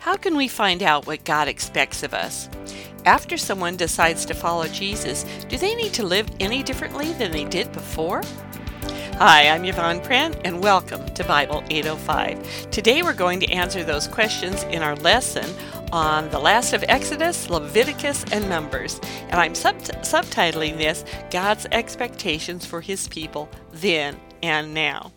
How can we find out what God expects of us? After someone decides to follow Jesus, do they need to live any differently than they did before? Hi, I'm Yvonne Prent, and welcome to Bible 805. Today we're going to answer those questions in our lesson on the last of Exodus, Leviticus, and Numbers. And I'm sub- subtitling this God's Expectations for His People Then and Now.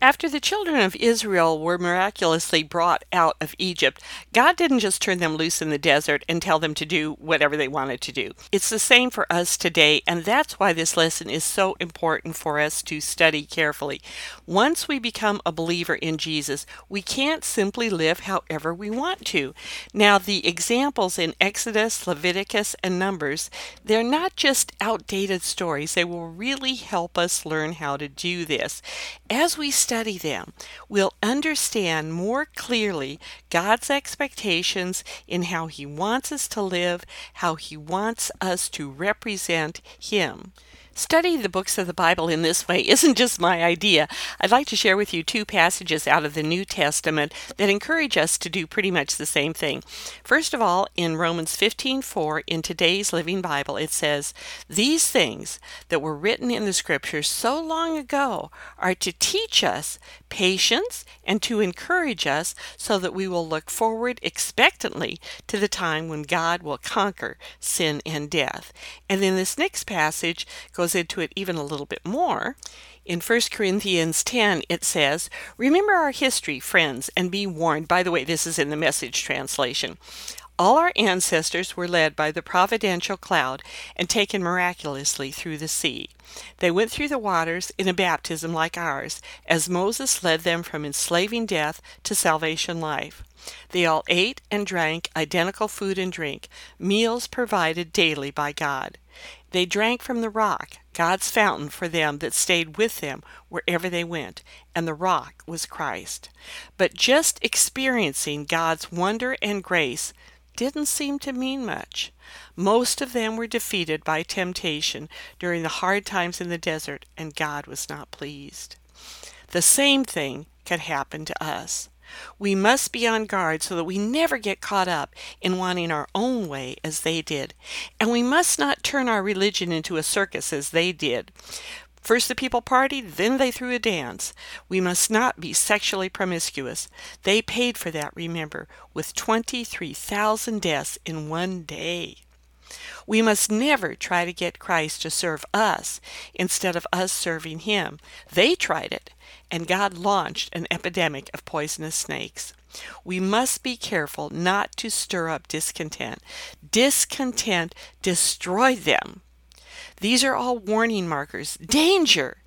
After the children of Israel were miraculously brought out of Egypt, God didn't just turn them loose in the desert and tell them to do whatever they wanted to do. It's the same for us today, and that's why this lesson is so important for us to study carefully. Once we become a believer in Jesus, we can't simply live however we want to. Now, the examples in Exodus, Leviticus, and Numbers, they're not just outdated stories, they will really help us learn how to do this. As we study them, we'll understand more clearly God's expectations in how He wants us to live, how He wants us to represent Him. Studying the books of the Bible in this way isn't just my idea. I'd like to share with you two passages out of the New Testament that encourage us to do pretty much the same thing. First of all, in Romans 15:4 in today's Living Bible, it says, "These things that were written in the scriptures so long ago are to teach us patience and to encourage us so that we will look forward expectantly to the time when God will conquer sin and death." And then this next passage goes goes into it even a little bit more. In 1 Corinthians 10, it says, Remember our history, friends, and be warned. By the way, this is in the message translation. All our ancestors were led by the providential cloud and taken miraculously through the sea. They went through the waters in a baptism like ours, as Moses led them from enslaving death to salvation life. They all ate and drank identical food and drink, meals provided daily by God. They drank from the rock, God's fountain for them that stayed with them wherever they went, and the rock was Christ. But just experiencing God's wonder and grace didn't seem to mean much. Most of them were defeated by temptation during the hard times in the desert, and God was not pleased. The same thing could happen to us. We must be on guard so that we never get caught up in wanting our own way as they did. And we must not turn our religion into a circus as they did. First the people partied, then they threw a dance. We must not be sexually promiscuous. They paid for that, remember, with 23,000 deaths in one day. We must never try to get Christ to serve us instead of us serving him. They tried it, and God launched an epidemic of poisonous snakes. We must be careful not to stir up discontent. Discontent destroyed them. These are all warning markers. Danger!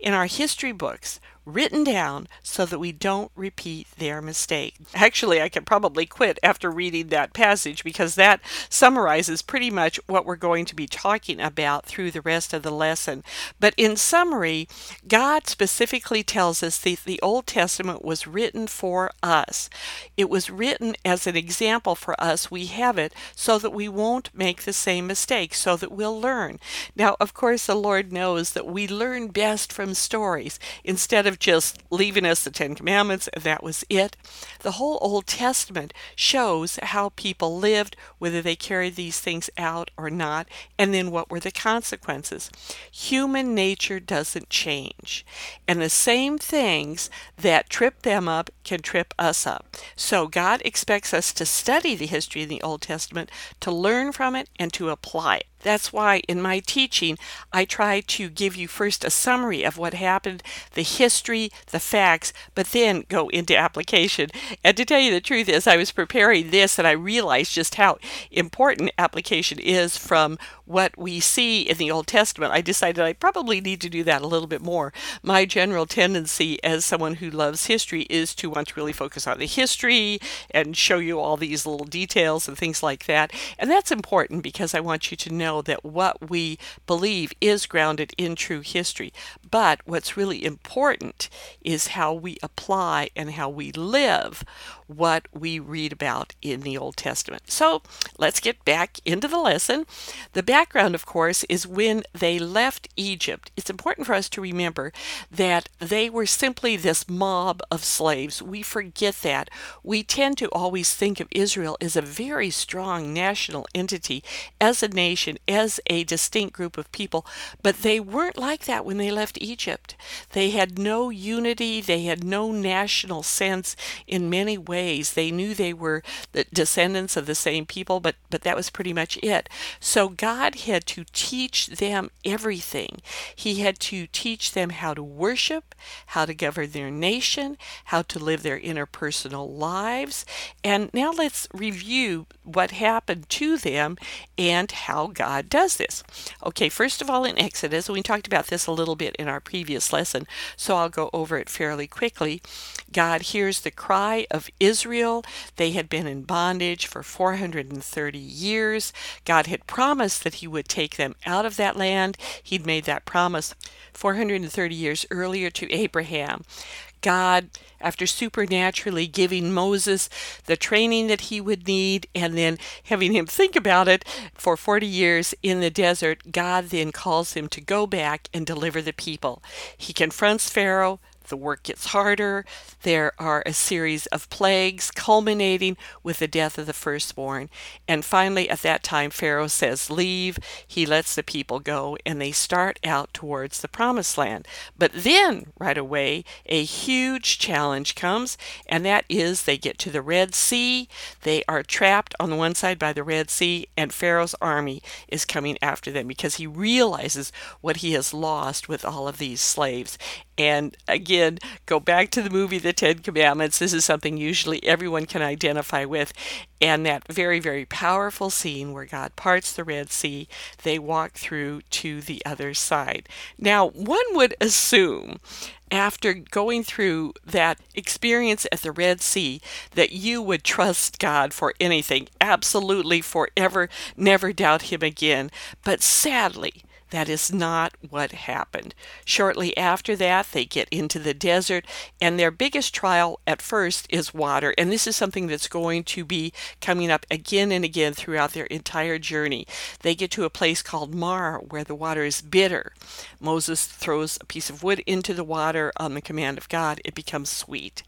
In our history books, written down so that we don't repeat their mistake. Actually, I could probably quit after reading that passage because that summarizes pretty much what we're going to be talking about through the rest of the lesson. But in summary, God specifically tells us that the Old Testament was written for us. It was written as an example for us. We have it so that we won't make the same mistake, so that we'll learn. Now, of course, the Lord knows that we learn best from stories instead of just leaving us the Ten Commandments, and that was it. The whole Old Testament shows how people lived, whether they carried these things out or not, and then what were the consequences. Human nature doesn't change, and the same things that trip them up can trip us up. So God expects us to study the history in the Old Testament, to learn from it, and to apply it. That's why in my teaching, I try to give you first a summary of what happened, the history, the facts, but then go into application. And to tell you the truth, as I was preparing this, and I realized just how important application is from what we see in the Old Testament, I decided I probably need to do that a little bit more. My general tendency as someone who loves history is to want to really focus on the history and show you all these little details and things like that. And that's important because I want you to know that what we believe is grounded in true history. But what's really important is how we apply and how we live what we read about in the Old Testament. So let's get back into the lesson. The background, of course, is when they left Egypt. It's important for us to remember that they were simply this mob of slaves. We forget that. We tend to always think of Israel as a very strong national entity, as a nation, as a distinct group of people, but they weren't like that when they left Egypt. They had no unity, they had no national sense in many ways. They knew they were the descendants of the same people, but, but that was pretty much it. So God had to teach them everything. He had to teach them how to worship, how to govern their nation, how to live their interpersonal lives. And now let's review what happened to them and how God does this. Okay, first of all, in Exodus, we talked about this a little bit in our previous lesson, so I'll go over it fairly quickly. God hears the cry of Israel. They had been in bondage for 430 years. God had promised that He would take them out of that land. He'd made that promise 430 years earlier to Abraham. God, after supernaturally giving Moses the training that he would need and then having him think about it for 40 years in the desert, God then calls him to go back and deliver the people. He confronts Pharaoh the work gets harder. There are a series of plagues culminating with the death of the firstborn. And finally, at that time, Pharaoh says, Leave. He lets the people go, and they start out towards the promised land. But then, right away, a huge challenge comes, and that is they get to the Red Sea. They are trapped on the one side by the Red Sea, and Pharaoh's army is coming after them because he realizes what he has lost with all of these slaves. And again, go back to the movie The Ten Commandments. This is something usually everyone can identify with. And that very, very powerful scene where God parts the Red Sea, they walk through to the other side. Now, one would assume after going through that experience at the Red Sea that you would trust God for anything, absolutely forever, never doubt Him again. But sadly, that is not what happened. Shortly after that, they get into the desert, and their biggest trial at first is water. And this is something that's going to be coming up again and again throughout their entire journey. They get to a place called Marah, where the water is bitter. Moses throws a piece of wood into the water on the command of God, it becomes sweet.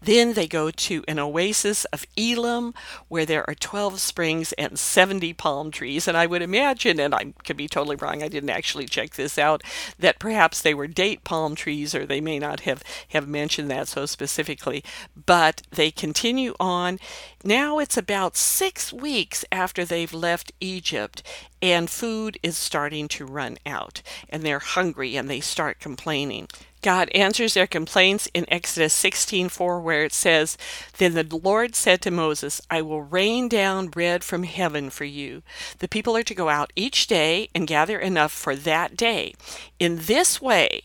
Then they go to an oasis of Elim, where there are 12 springs and 70 palm trees. And I would imagine, and I could be totally wrong, I didn't actually check this out, that perhaps they were date palm trees, or they may not have, have mentioned that so specifically. But they continue on. Now it's about six weeks after they've left Egypt, and food is starting to run out, and they're hungry and they start complaining. God answers their complaints in Exodus 16:4 where it says, "Then the Lord said to Moses, I will rain down bread from heaven for you. The people are to go out each day and gather enough for that day. In this way,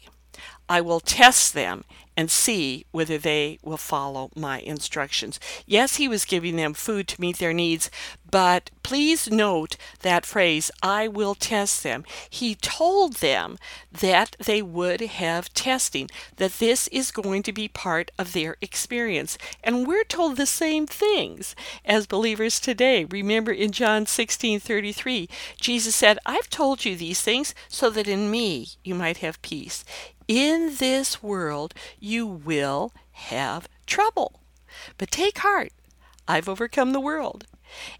I will test them and see whether they will follow my instructions. Yes, he was giving them food to meet their needs, but please note that phrase, I will test them. He told them that they would have testing, that this is going to be part of their experience. And we're told the same things as believers today. Remember in John 16 33, Jesus said, I've told you these things so that in me you might have peace. In this world you will have trouble. But take heart, I've overcome the world.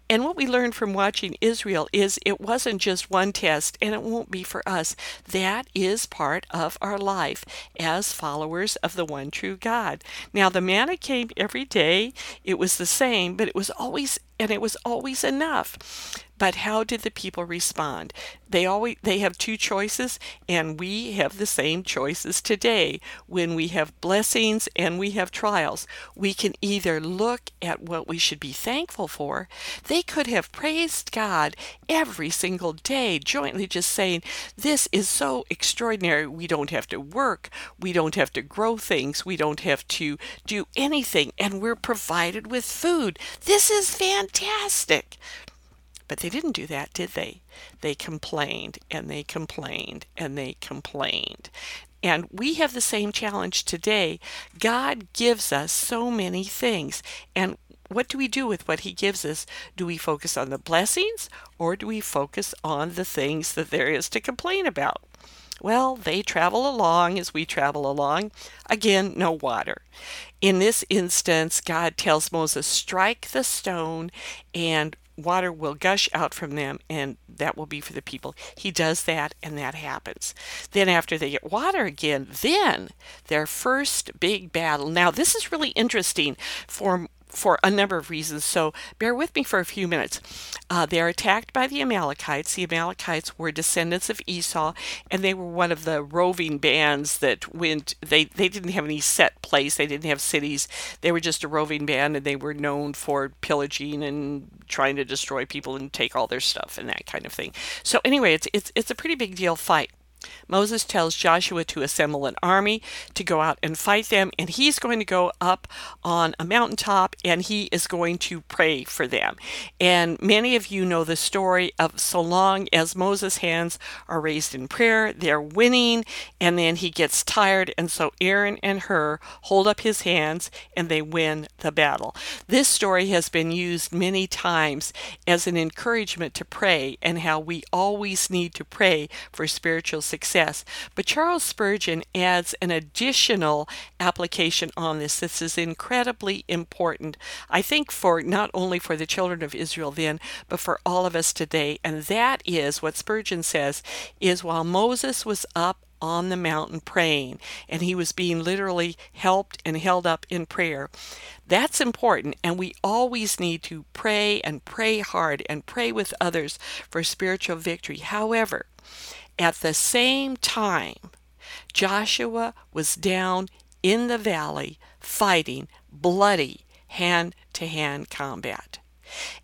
And what we learned from watching Israel is it wasn't just one test, and it won't be for us. That is part of our life as followers of the one true God. Now, the manna came every day, it was the same, but it was always, and it was always enough. But how did the people respond? They always they have two choices and we have the same choices today. When we have blessings and we have trials, we can either look at what we should be thankful for. They could have praised God every single day, jointly just saying, This is so extraordinary. We don't have to work, we don't have to grow things, we don't have to do anything, and we're provided with food. This is fantastic. But they didn't do that, did they? They complained and they complained and they complained. And we have the same challenge today. God gives us so many things. And what do we do with what he gives us? Do we focus on the blessings or do we focus on the things that there is to complain about? Well, they travel along as we travel along. Again, no water. In this instance, God tells Moses, strike the stone and water will gush out from them and that will be for the people. He does that and that happens. Then after they get water again, then their first big battle. Now this is really interesting for for a number of reasons. So bear with me for a few minutes. Uh, they are attacked by the Amalekites. The Amalekites were descendants of Esau, and they were one of the roving bands that went. They they didn't have any set place. They didn't have cities. They were just a roving band, and they were known for pillaging and trying to destroy people and take all their stuff and that kind of thing. So anyway, it's it's it's a pretty big deal fight. Moses tells Joshua to assemble an army to go out and fight them, and he's going to go up on a mountaintop and he is going to pray for them. And many of you know the story of so long as Moses' hands are raised in prayer, they're winning, and then he gets tired, and so Aaron and Hur hold up his hands and they win the battle. This story has been used many times as an encouragement to pray and how we always need to pray for spiritual success. But Charles Spurgeon adds an additional application on this. This is incredibly important, I think, for not only for the children of Israel then, but for all of us today. And that is what Spurgeon says is while Moses was up on the mountain praying, and he was being literally helped and held up in prayer. That's important, and we always need to pray and pray hard and pray with others for spiritual victory. However, at the same time, Joshua was down in the valley fighting bloody hand to hand combat.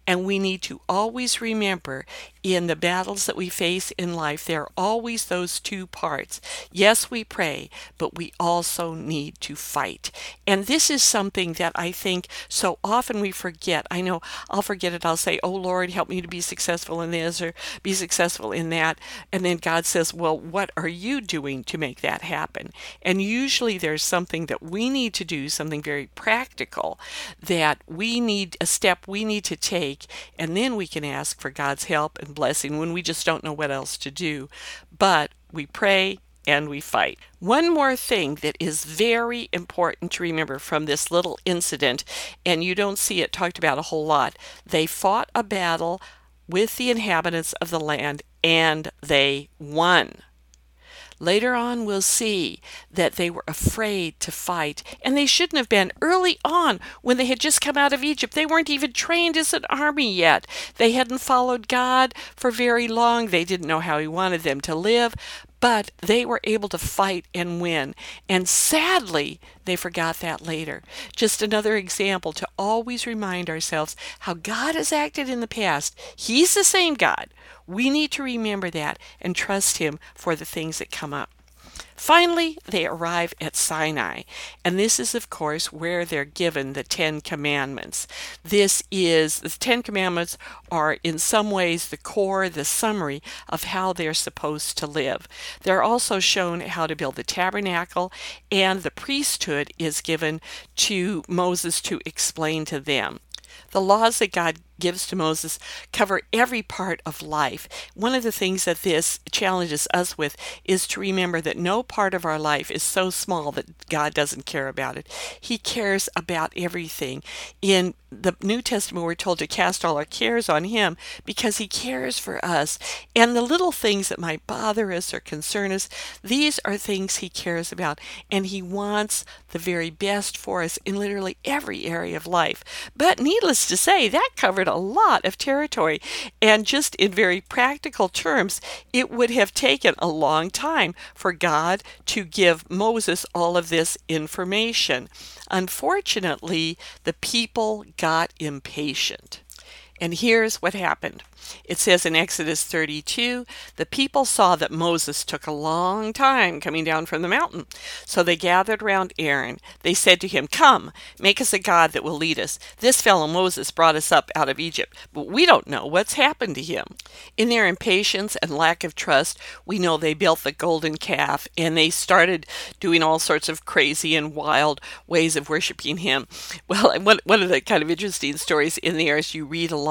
And we need to always remember in the battles that we face in life, there are always those two parts. Yes, we pray, but we also need to fight. And this is something that I think so often we forget. I know I'll forget it. I'll say, Oh Lord, help me to be successful in this or be successful in that. And then God says, Well, what are you doing to make that happen? And usually there's something that we need to do, something very practical that we need a step we need to take. And then we can ask for God's help and blessing when we just don't know what else to do. But we pray and we fight. One more thing that is very important to remember from this little incident, and you don't see it talked about a whole lot. They fought a battle with the inhabitants of the land and they won. Later on, we'll see that they were afraid to fight, and they shouldn't have been. Early on, when they had just come out of Egypt, they weren't even trained as an army yet. They hadn't followed God for very long. They didn't know how He wanted them to live, but they were able to fight and win. And sadly, they forgot that later. Just another example to always remind ourselves how God has acted in the past. He's the same God. We need to remember that and trust Him for the things that come up. Finally, they arrive at Sinai, and this is, of course, where they're given the Ten Commandments. This is, the Ten Commandments are in some ways the core, the summary of how they're supposed to live. They're also shown how to build the tabernacle, and the priesthood is given to Moses to explain to them. The laws that God gives to Moses cover every part of life. One of the things that this challenges us with is to remember that no part of our life is so small that God doesn't care about it. He cares about everything. In the New Testament, we're told to cast all our cares on Him because He cares for us. And the little things that might bother us or concern us, these are things He cares about. And He wants the very best for us in literally every area of life. But needless to say, that covered a lot of territory. And just in very practical terms, it would have taken a long time for God to give Moses all of this information. Unfortunately, the people got impatient. And here's what happened. It says in Exodus 32 the people saw that Moses took a long time coming down from the mountain. So they gathered round Aaron. They said to him, Come, make us a God that will lead us. This fellow Moses brought us up out of Egypt, but we don't know what's happened to him. In their impatience and lack of trust, we know they built the golden calf and they started doing all sorts of crazy and wild ways of worshiping him. Well, one, of the kind of interesting stories in there as you read along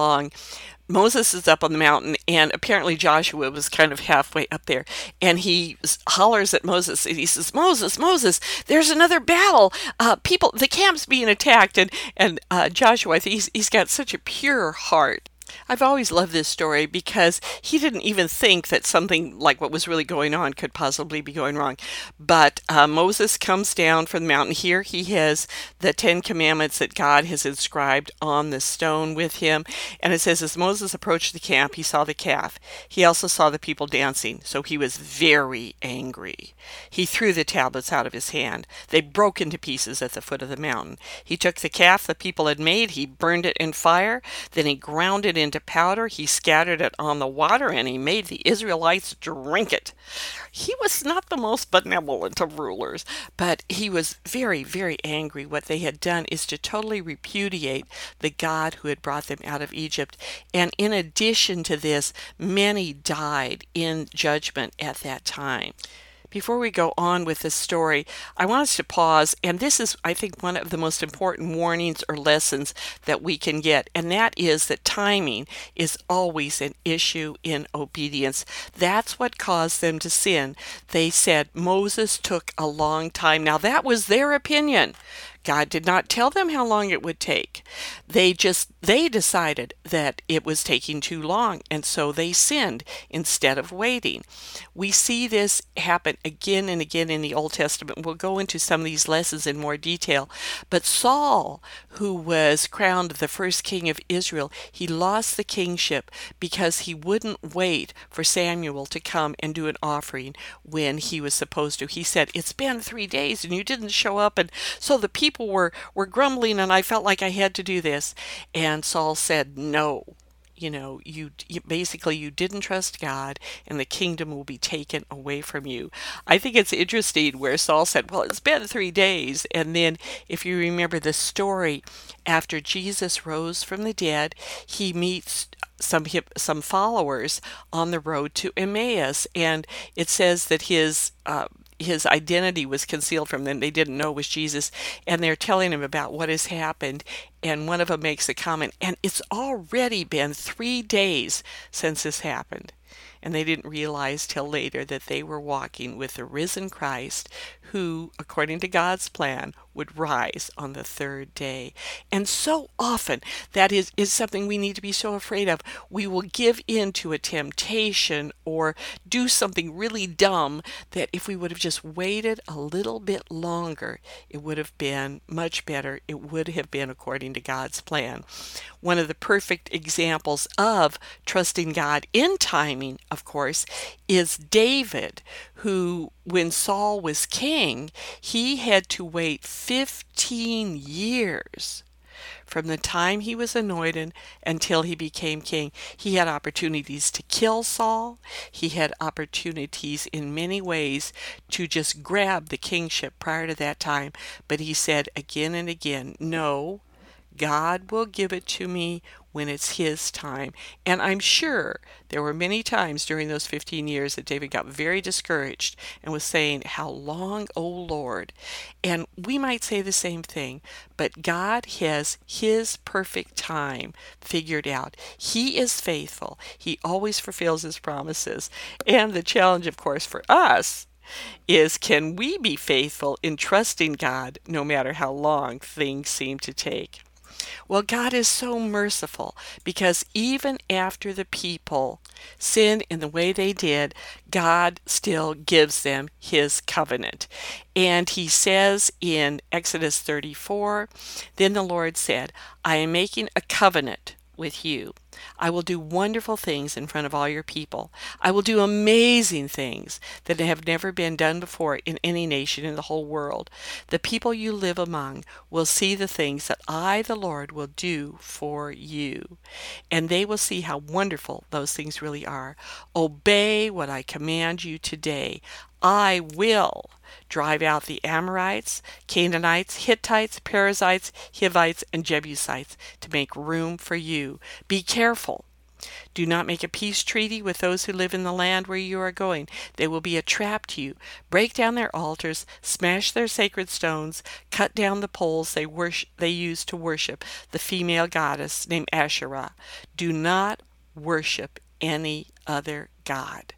Moses is up on the mountain, and apparently Joshua was kind of halfway up there. And he hollers at Moses, and he says, "Moses, Moses, there's another battle. Uh, people, the camp's being attacked." And and uh, Joshua, he's, he's got such a pure heart I've always loved this story because he didn't even think that something like what was really going on could possibly be going wrong. But uh, Moses comes down from the mountain. Here he has the Ten Commandments that God has inscribed on the stone with him. And it says, as Moses approached the camp, he saw the calf. He also saw the people dancing. So he was very angry. He threw the tablets out of his hand. They broke into pieces at the foot of the mountain. He took the calf the people had made, he burned it in fire, then he ground it into powder, he scattered it on the water, and he made the Israelites drink it. He was not the most benevolent of rulers, but he was very, very angry. What they had done is to totally repudiate the God who had brought them out of Egypt. And in addition to this, many died in judgment at that time before we go on with this story, I want us to pause. And this is, I think, one of the most important warnings or lessons that we can get. And that is that timing is always an issue in obedience. That's what caused them to sin. They said Moses took a long time. Now, that was their opinion. God did not tell them how long it would take. They just they decided that it was taking too long and so they sinned instead of waiting. We see this happen again and again in the Old Testament. We'll go into some of these lessons in more detail. But Saul, who was crowned the first king of Israel, he lost the kingship because he wouldn't wait for Samuel to come and do an offering when he was supposed to. He said, "It's been 3 days and you didn't show up." And so the people people were, were grumbling and I felt like I had to do this. And Saul said, No. You know, you, you basically you didn't trust God, and the kingdom will be taken away from you. I think it's interesting where Saul said, "Well, it's been three days," and then if you remember the story, after Jesus rose from the dead, he meets some some followers on the road to Emmaus, and it says that his uh, his identity was concealed from them. They didn't know it was Jesus. And they're telling him about what has happened. And one of them makes a comment, and it's already been three days since this happened and they didn't realize till later that they were walking with the risen Christ who, according to God's plan, would rise on the third day. And so often that is, is something we need to be so afraid of. We will give in to a temptation or do something really dumb that if we would have just waited a little bit longer, it would have been much better. It would have been according to God's plan. One of the perfect examples of trusting God in timing, of course, is David, who, when Saul was king, he had to wait 15 years from the time he was anointed until he became king. He had opportunities to kill Saul. He had opportunities in many ways to just grab the kingship prior to that time. But he said again and again, No, God will give it to me when it's his time. And I'm sure there were many times during those 15 years that David got very discouraged and was saying, How long, O Lord? And we might say the same thing, but God has his perfect time figured out. He is faithful, he always fulfills his promises. And the challenge, of course, for us is can we be faithful in trusting God no matter how long things seem to take? Well, God is so merciful because even after the people sin in the way they did, God still gives them his covenant. And he says in Exodus 34 Then the Lord said, I am making a covenant with you. I will do wonderful things in front of all your people. I will do amazing things that have never been done before in any nation in the whole world. The people you live among will see the things that I, the Lord, will do for you, and they will see how wonderful those things really are. Obey what I command you today. I will drive out the Amorites, Canaanites, Hittites, Perizzites, Hivites, and Jebusites to make room for you. Be careful. Do not make a peace treaty with those who live in the land where you are going. They will be a trap to you. Break down their altars, smash their sacred stones, cut down the poles they worship, they use to worship the female goddess named Asherah. Do not worship any other god.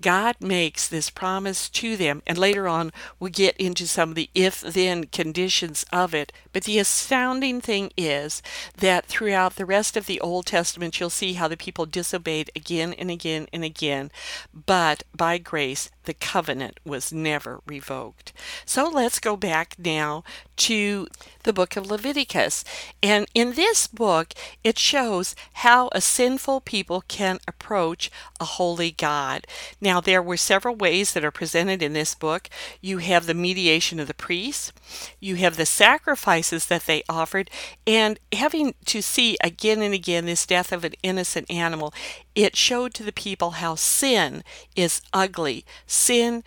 God makes this promise to them, and later on we'll get into some of the if then conditions of it. But the astounding thing is that throughout the rest of the Old Testament, you'll see how the people disobeyed again and again and again, but by grace, the covenant was never revoked. So let's go back now to the book of Leviticus. And in this book, it shows how a sinful people can approach a holy God. Now, there were several ways that are presented in this book. You have the mediation of the priests, you have the sacrifices that they offered, and having to see again and again this death of an innocent animal, it showed to the people how sin is ugly. Sin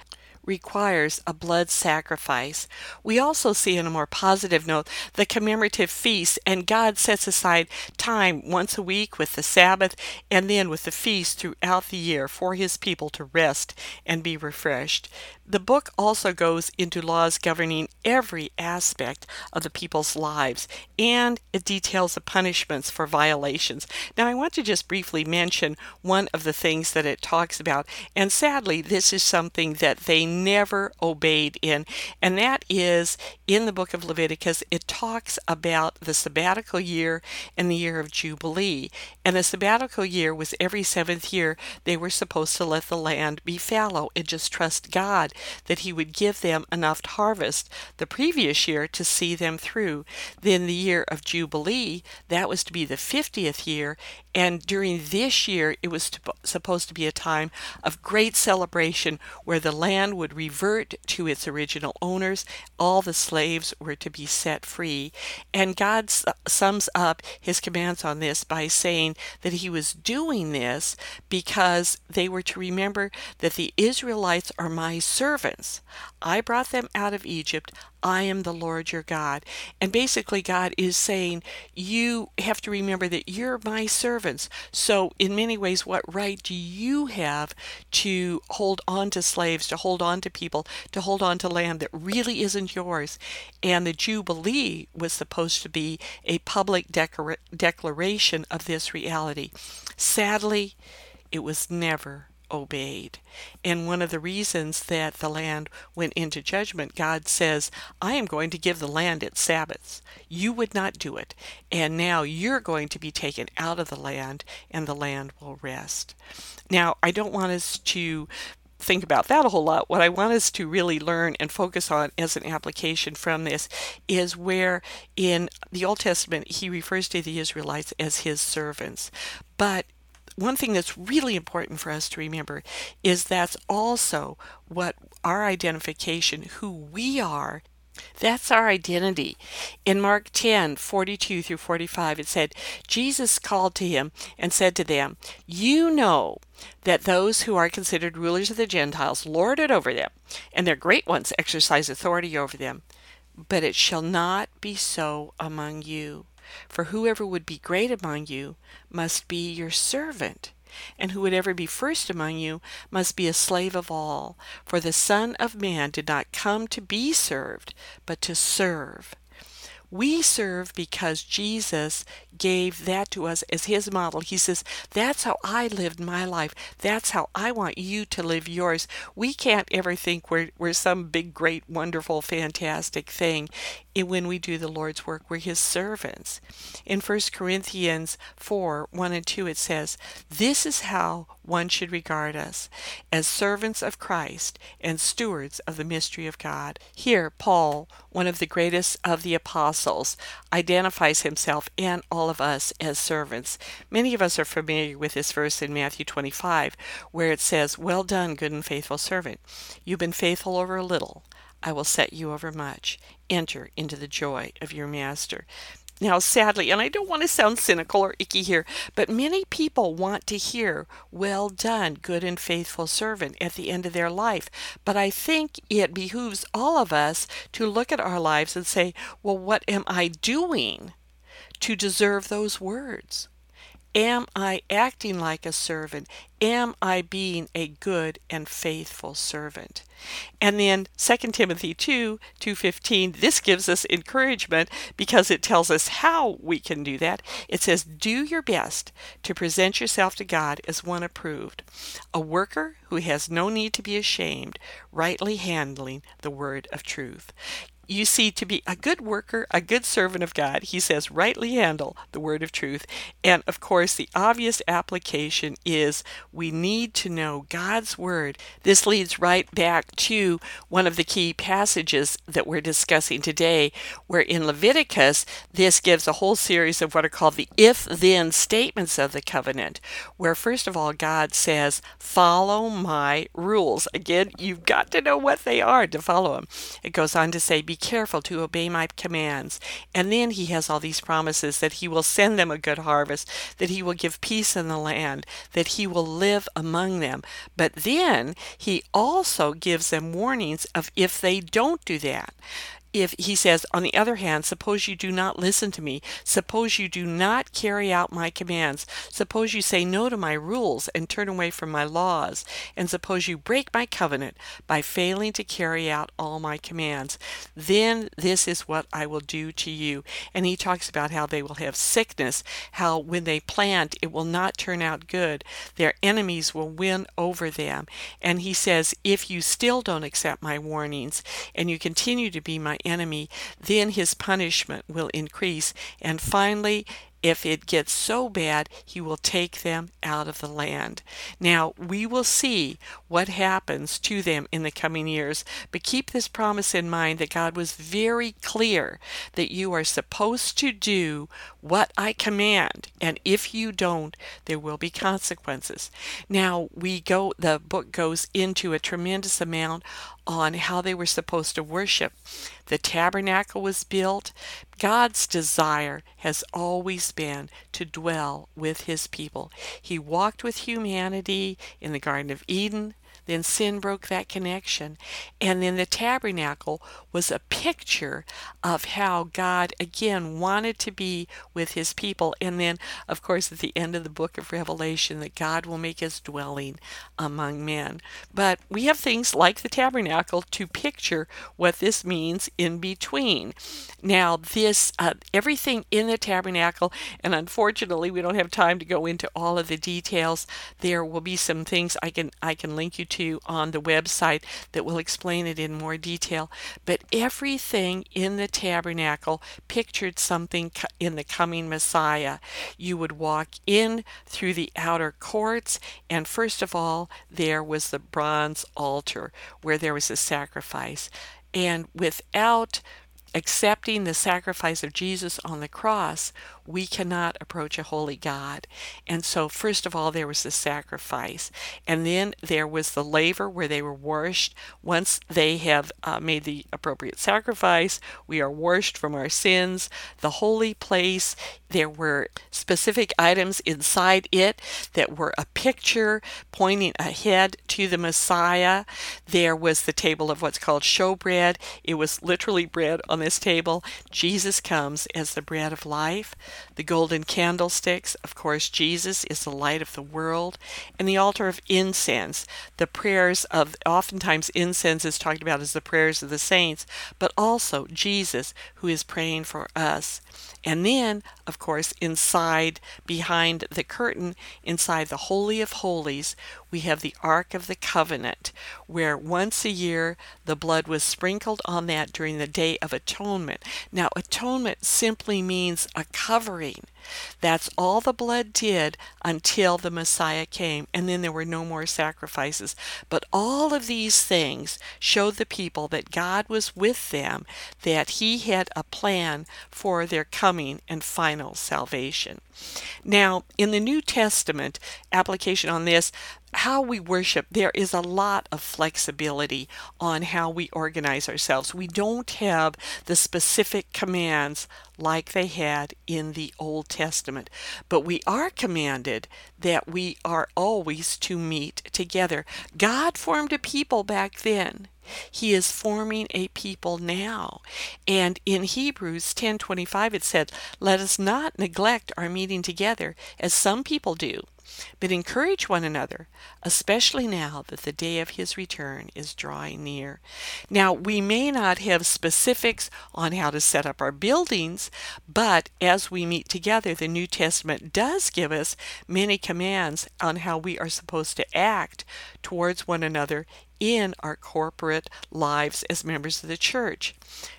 requires a blood sacrifice. We also see, in a more positive note, the commemorative feasts, and God sets aside time once a week with the Sabbath and then with the feast throughout the year for His people to rest and be refreshed. The book also goes into laws governing every aspect of the people's lives, and it details the punishments for violations. Now, I want to just briefly mention one of the things that it talks about, and sadly, this is something that they never obeyed in, and that is in the book of Leviticus, it talks about the sabbatical year and the year of Jubilee. And the sabbatical year was every seventh year, they were supposed to let the land be fallow and just trust God that He would give them enough harvest the previous year to see them through. Then the year of Jubilee, that was to be the 50th year, and during this year, it was to, supposed to be a time of great celebration where the land would revert to its original owners. All the slaves were to be set free. And God uh, sums up his commands on this by saying that he was doing this because they were to remember that the Israelites are my servants. I brought them out of Egypt. I am the Lord your God. And basically, God is saying, You have to remember that you're my servants. So, in many ways, what right do you have to hold on to slaves, to hold on to people, to hold on to land that really isn't yours? And the Jubilee was supposed to be a public declara- declaration of this reality. Sadly, it was never obeyed. And one of the reasons that the land went into judgment, God says, I am going to give the land its Sabbaths. You would not do it. And now you're going to be taken out of the land, and the land will rest. Now, I don't want us to think about that a whole lot. What I want us to really learn and focus on as an application from this is where in the Old Testament he refers to the Israelites as his servants. But one thing that's really important for us to remember is that's also what our identification, who we are, that's our identity. In Mark 10 42 through 45, it said, Jesus called to him and said to them, You know that those who are considered rulers of the Gentiles lord it over them, and their great ones exercise authority over them. But it shall not be so among you. For whoever would be great among you must be your servant, and who would ever be first among you must be a slave of all. For the Son of Man did not come to be served, but to serve we serve because Jesus gave that to us as his model. He says, That's how I lived my life. That's how I want you to live yours. We can't ever think we're, we're some big, great, wonderful, fantastic thing. When we do the Lord's work. We're his servants. In 1 Corinthians 4 1 and 2, it says, This is how one should regard us as servants of Christ and stewards of the mystery of God. Here, Paul, one of the greatest of the apostles, identifies himself and all of us as servants. Many of us are familiar with this verse in Matthew 25, where it says, Well done, good and faithful servant. You've been faithful over a little. I will set you over much. Enter into the joy of your master. Now, sadly, and I don't want to sound cynical or icky here, but many people want to hear, well done, good and faithful servant, at the end of their life. But I think it behooves all of us to look at our lives and say, well, what am I doing to deserve those words? Am I acting like a servant? Am I being a good and faithful servant? And then 2 Timothy 2 2:15 this gives us encouragement because it tells us how we can do that. It says do your best to present yourself to God as one approved, a worker who has no need to be ashamed, rightly handling the word of truth you see, to be a good worker, a good servant of God, he says, rightly handle the word of truth. And of course, the obvious application is we need to know God's word. This leads right back to one of the key passages that we're discussing today, where in Leviticus, this gives a whole series of what are called the if then statements of the covenant, where first of all, God says, follow my rules. Again, you've got to know what they are to follow them. It goes on to say, be careful to obey my commands. And then he has all these promises that he will send them a good harvest, that he will give peace in the land, that he will live among them. But then he also gives them warnings of if they don't do that if he says, on the other hand, suppose you do not listen to me, suppose you do not carry out my commands, suppose you say no to my rules and turn away from my laws, and suppose you break my covenant by failing to carry out all my commands, then this is what I will do to you. And he talks about how they will have sickness, how when they plant, it will not turn out good, their enemies will win over them. And he says, if you still don't accept my warnings and you continue to be my enemy, then his punishment will increase. And finally, if it gets so bad, he will take them out of the land. Now, we will see what happens to them in the coming years, but keep this promise in mind that God was very clear that you are supposed to do what I command, and if you don't, there will be consequences. Now, we go, the book goes into a tremendous amount on how they were supposed to worship. The tabernacle was built. God's desire has always been to dwell with his people. He walked with humanity in the Garden of Eden. Then sin broke that connection. And then the tabernacle was a picture of how God again wanted to be with his people. And then, of course, at the end of the book of Revelation, that God will make his dwelling among men. But we have things like the tabernacle to picture what this means in between. Now, this, uh, everything in the tabernacle, and unfortunately, we don't have time to go into all of the details. There will be some things I can I can link you to to on the website that will explain it in more detail. But everything in the tabernacle pictured something in the coming Messiah. You would walk in through the outer courts, and first of all, there was the bronze altar where there was a sacrifice. And without accepting the sacrifice of Jesus on the cross, we cannot approach a holy God. And so, first of all, there was the sacrifice. And then there was the laver where they were washed. Once they have uh, made the appropriate sacrifice, we are washed from our sins. The holy place, there were specific items inside it that were a picture pointing ahead to the Messiah. There was the table of what's called showbread. It was literally bread on this table. Jesus comes as the bread of life. The golden candlesticks. Of course, Jesus is the light of the world. And the altar of incense, the prayers of, oftentimes, incense is talked about as the prayers of the saints, but also Jesus who is praying for us. And then, of course, inside, behind the curtain, inside the Holy of Holies, we have the Ark of the Covenant, where once a year the blood was sprinkled on that during the Day of Atonement. Now, atonement simply means a covering. That's all the blood did until the Messiah came, and then there were no more sacrifices. But all of these things showed the people that God was with them, that He had a plan for their coming and final salvation. Now, in the New Testament, application on this, how we worship, there is a lot of flexibility on how we organize ourselves. We don't have the specific commands like they had in the Old Testament, but we are commanded that we are always to meet together. God formed a people back then. He is forming a people now. And in Hebrews 10:25 it said, "Let us not neglect our meeting together as some people do." but encourage one another, especially now that the day of his return is drawing near. Now, we may not have specifics on how to set up our buildings, but as we meet together, the New Testament does give us many commands on how we are supposed to act towards one another in our corporate lives as members of the church.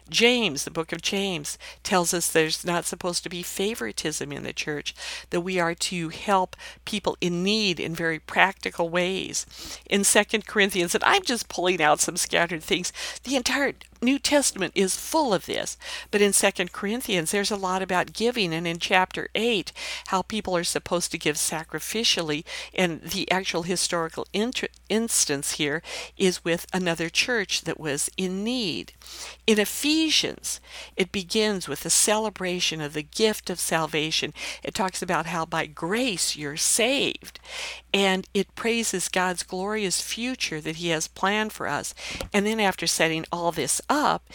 James, the book of James, tells us there's not supposed to be favoritism in the church, that we are to help people in need in very practical ways. In Second Corinthians, and I'm just pulling out some scattered things, the entire New Testament is full of this. But in Second Corinthians, there's a lot about giving, and in chapter 8, how people are supposed to give sacrificially. And the actual historical instance here is with another church that was in need. In Ephesians, it begins with the celebration of the gift of salvation. It talks about how by grace you're saved, and it praises God's glorious future that He has planned for us. And then, after setting all this up,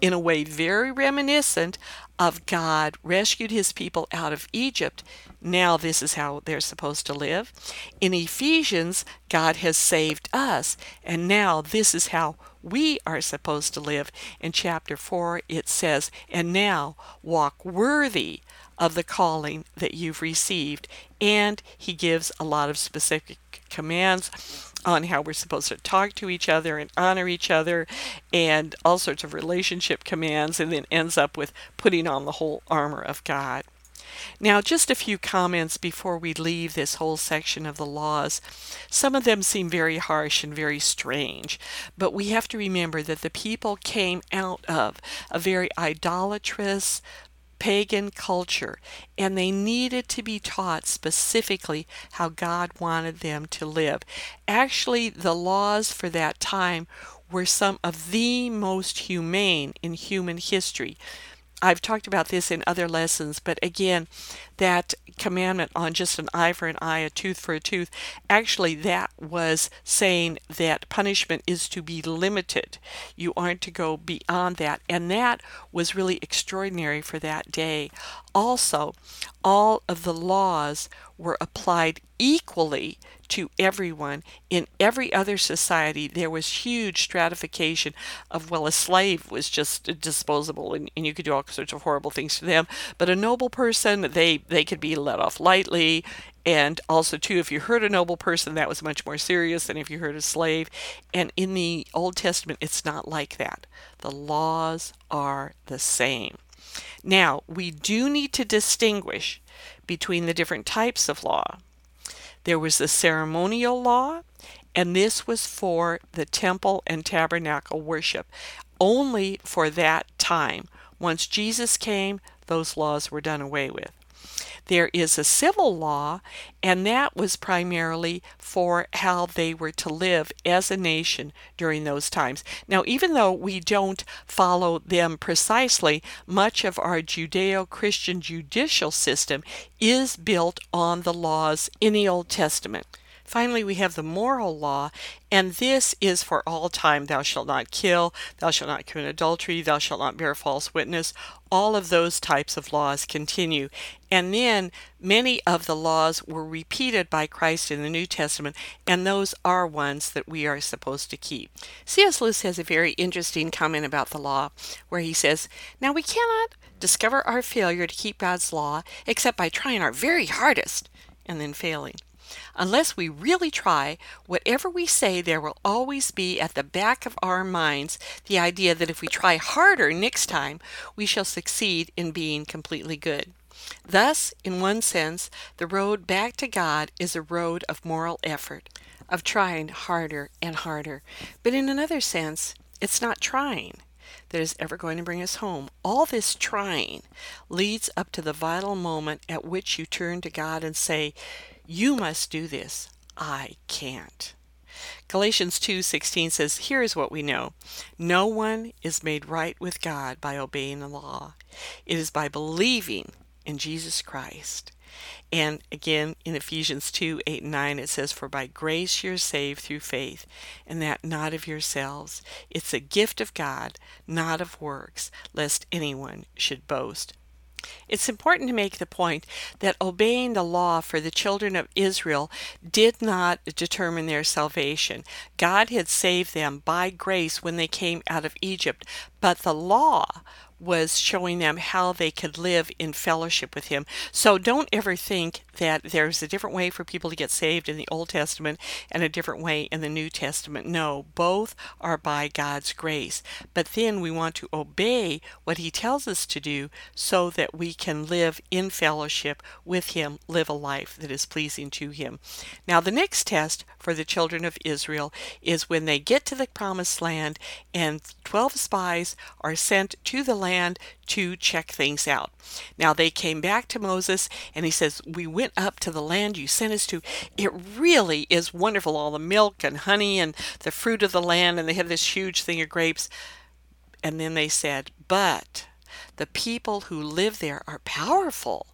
in a way very reminiscent of God rescued his people out of Egypt. Now, this is how they're supposed to live. In Ephesians, God has saved us, and now this is how we are supposed to live. In chapter 4, it says, And now walk worthy of the calling that you've received. And he gives a lot of specific commands on how we're supposed to talk to each other and honor each other and all sorts of relationship commands, and then ends up with putting on the whole armor of God. Now, just a few comments before we leave this whole section of the laws. Some of them seem very harsh and very strange, but we have to remember that the people came out of a very idolatrous, pagan culture, and they needed to be taught specifically how God wanted them to live. Actually, the laws for that time were some of the most humane in human history. I've talked about this in other lessons, but again, that commandment on just an eye for an eye, a tooth for a tooth, actually, that was saying that punishment is to be limited. You aren't to go beyond that. And that was really extraordinary for that day. Also, all of the laws were applied equally to everyone. In every other society, there was huge stratification of, well, a slave was just disposable and, and you could do all sorts of horrible things to them. But a noble person, they, they could be let off lightly. And also, too, if you hurt a noble person, that was much more serious than if you hurt a slave. And in the Old Testament, it's not like that. The laws are the same. Now, we do need to distinguish between the different types of law. There was the ceremonial law, and this was for the temple and tabernacle worship, only for that time. Once Jesus came, those laws were done away with. There is a civil law, and that was primarily for how they were to live as a nation during those times. Now, even though we don't follow them precisely, much of our Judeo Christian judicial system is built on the laws in the Old Testament. Finally, we have the moral law, and this is for all time. Thou shalt not kill, thou shalt not commit adultery, thou shalt not bear false witness. All of those types of laws continue. And then many of the laws were repeated by Christ in the New Testament, and those are ones that we are supposed to keep. C.S. Lewis has a very interesting comment about the law where he says, Now we cannot discover our failure to keep God's law except by trying our very hardest and then failing. Unless we really try, whatever we say, there will always be at the back of our minds the idea that if we try harder next time, we shall succeed in being completely good. Thus, in one sense, the road back to God is a road of moral effort, of trying harder and harder. But in another sense, it's not trying that is ever going to bring us home. All this trying leads up to the vital moment at which you turn to God and say, You must do this. I can't. Galatians 2:16 says, "Here is what we know. No one is made right with God by obeying the law. It is by believing in Jesus Christ." And again in Ephesians 2 8 and 9, it says, For by grace you're saved through faith, and that not of yourselves. It's a gift of God, not of works, lest anyone should boast. It's important to make the point that obeying the law for the children of Israel did not determine their salvation. God had saved them by grace when they came out of Egypt, but the law was showing them how they could live in fellowship with Him. So don't ever think that there's a different way for people to get saved in the Old Testament and a different way in the New Testament. No, both are by God's grace. But then we want to obey what He tells us to do so that we can live in fellowship with Him, live a life that is pleasing to Him. Now, the next test for the children of Israel is when they get to the promised land and 12 spies are sent to the land to check things out. Now, they came back to Moses and he says, We went up to the land you sent us to. It really is wonderful, all the milk and honey and the fruit of the land, and they had this huge thing of grapes. And then they said, But the people who live there are powerful.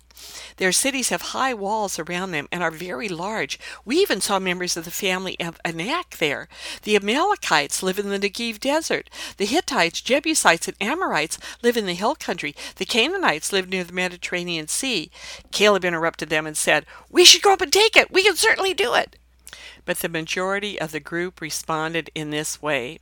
Their cities have high walls around them and are very large. We even saw members of the family of Anak there. The Amalekites live in the Negev desert. The Hittites, Jebusites, and Amorites live in the hill country. The Canaanites live near the Mediterranean Sea. Caleb interrupted them and said, We should go up and take it. We can certainly do it. But the majority of the group responded in this way.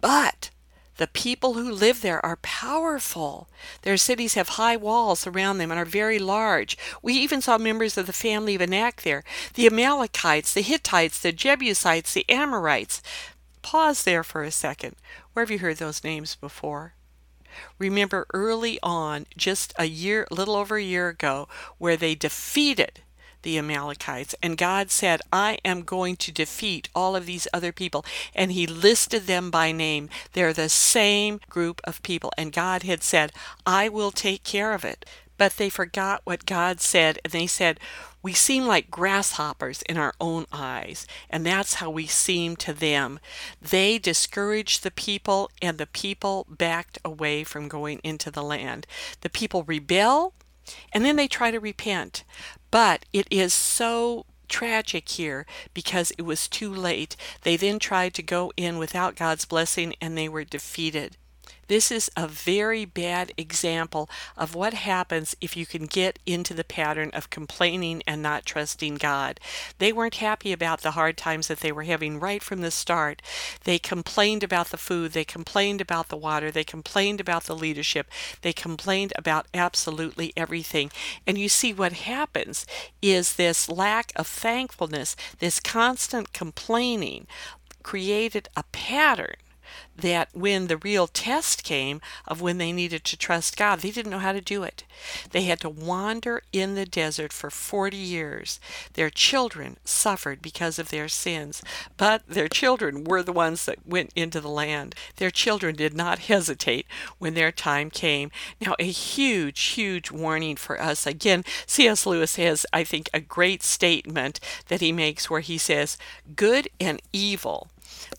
But the people who live there are powerful. Their cities have high walls around them and are very large. We even saw members of the family of Anak there the Amalekites, the Hittites, the Jebusites, the Amorites. Pause there for a second. Where have you heard those names before? Remember early on, just a year, little over a year ago, where they defeated the Amalekites. And God said, I am going to defeat all of these other people. And he listed them by name. They're the same group of people. And God had said, I will take care of it. But they forgot what God said. And they said, we seem like grasshoppers in our own eyes, and that's how we seem to them. They discouraged the people, and the people backed away from going into the land. The people rebel, and then they try to repent. But it is so tragic here because it was too late. They then tried to go in without God's blessing and they were defeated. This is a very bad example of what happens if you can get into the pattern of complaining and not trusting God. They weren't happy about the hard times that they were having right from the start. They complained about the food, they complained about the water, they complained about the leadership, they complained about absolutely everything. And you see what happens is this lack of thankfulness, this constant complaining created a pattern that when the real test came of when they needed to trust God, they didn't know how to do it. They had to wander in the desert for 40 years. Their children suffered because of their sins, but their children were the ones that went into the land. Their children did not hesitate when their time came. Now, a huge, huge warning for us. Again, C.S. Lewis has, I think, a great statement that he makes where he says, Good and evil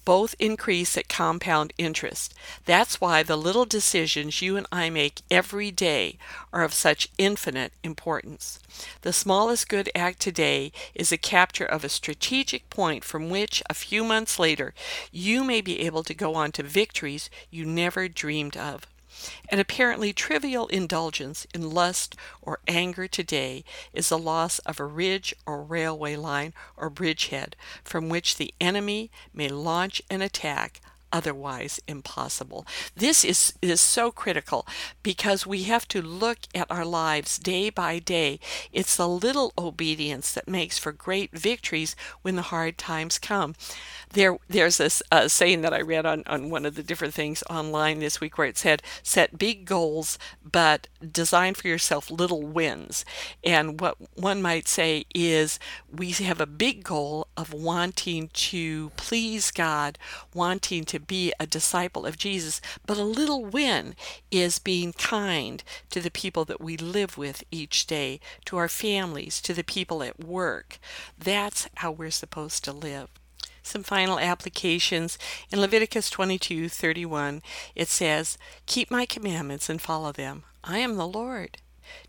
Both increase at compound interest. That's why the little decisions you and I make every day are of such infinite importance. The smallest good act today is a capture of a strategic point from which, a few months later, you may be able to go on to victories you never dreamed of. An apparently trivial indulgence in lust or anger today is the loss of a ridge or railway line or bridgehead from which the enemy may launch an attack otherwise impossible. This is, is so critical because we have to look at our lives day by day. It's the little obedience that makes for great victories when the hard times come. There, there's this uh, saying that I read on, on one of the different things online this week where it said, set big goals, but design for yourself little wins. And what one might say is, we have a big goal of wanting to please God, wanting to be a disciple of Jesus, but a little win is being kind to the people that we live with each day, to our families, to the people at work. That's how we're supposed to live. Some final applications. In Leviticus 22:31 it says keep my commandments and follow them. I am the Lord.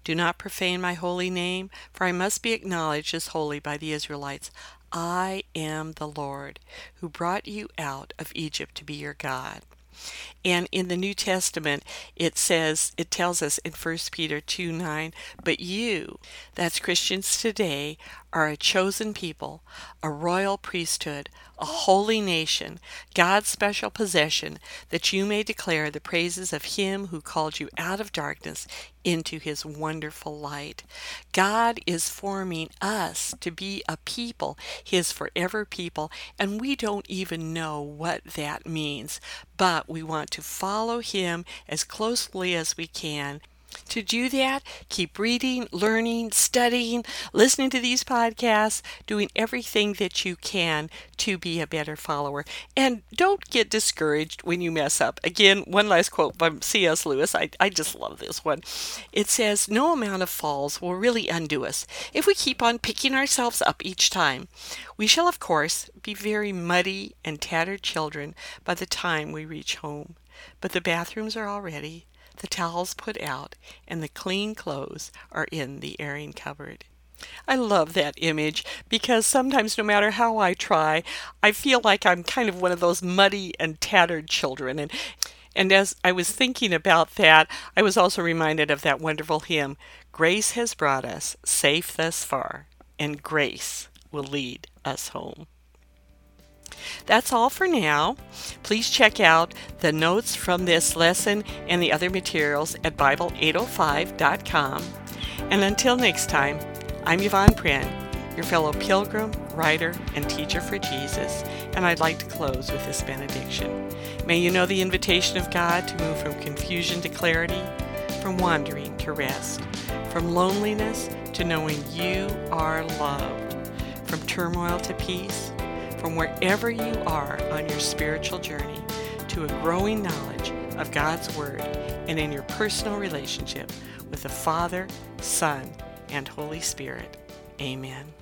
Do not profane my holy name for I must be acknowledged as holy by the Israelites I am the Lord who brought you out of Egypt to be your God. And in the New Testament, it says, it tells us in 1 Peter 2 9, but you, that's Christians today, are a chosen people, a royal priesthood, a holy nation, God's special possession, that you may declare the praises of Him who called you out of darkness into His wonderful light. God is forming us to be a people, His forever people, and we don't even know what that means, but we want to follow Him as closely as we can to do that, keep reading, learning, studying, listening to these podcasts, doing everything that you can to be a better follower. And don't get discouraged when you mess up. Again, one last quote from C.S. Lewis. I, I just love this one. It says, No amount of falls will really undo us if we keep on picking ourselves up each time. We shall, of course, be very muddy and tattered children by the time we reach home. But the bathrooms are all ready the towels put out, and the clean clothes are in the airing cupboard. I love that image because sometimes, no matter how I try, I feel like I'm kind of one of those muddy and tattered children. And, and as I was thinking about that, I was also reminded of that wonderful hymn Grace has brought us safe thus far, and grace will lead us home. That's all for now. Please check out the notes from this lesson and the other materials at Bible805.com. And until next time, I'm Yvonne Prehn, your fellow pilgrim, writer, and teacher for Jesus, and I'd like to close with this benediction. May you know the invitation of God to move from confusion to clarity, from wandering to rest, from loneliness to knowing you are loved, from turmoil to peace from wherever you are on your spiritual journey to a growing knowledge of God's Word and in your personal relationship with the Father, Son, and Holy Spirit. Amen.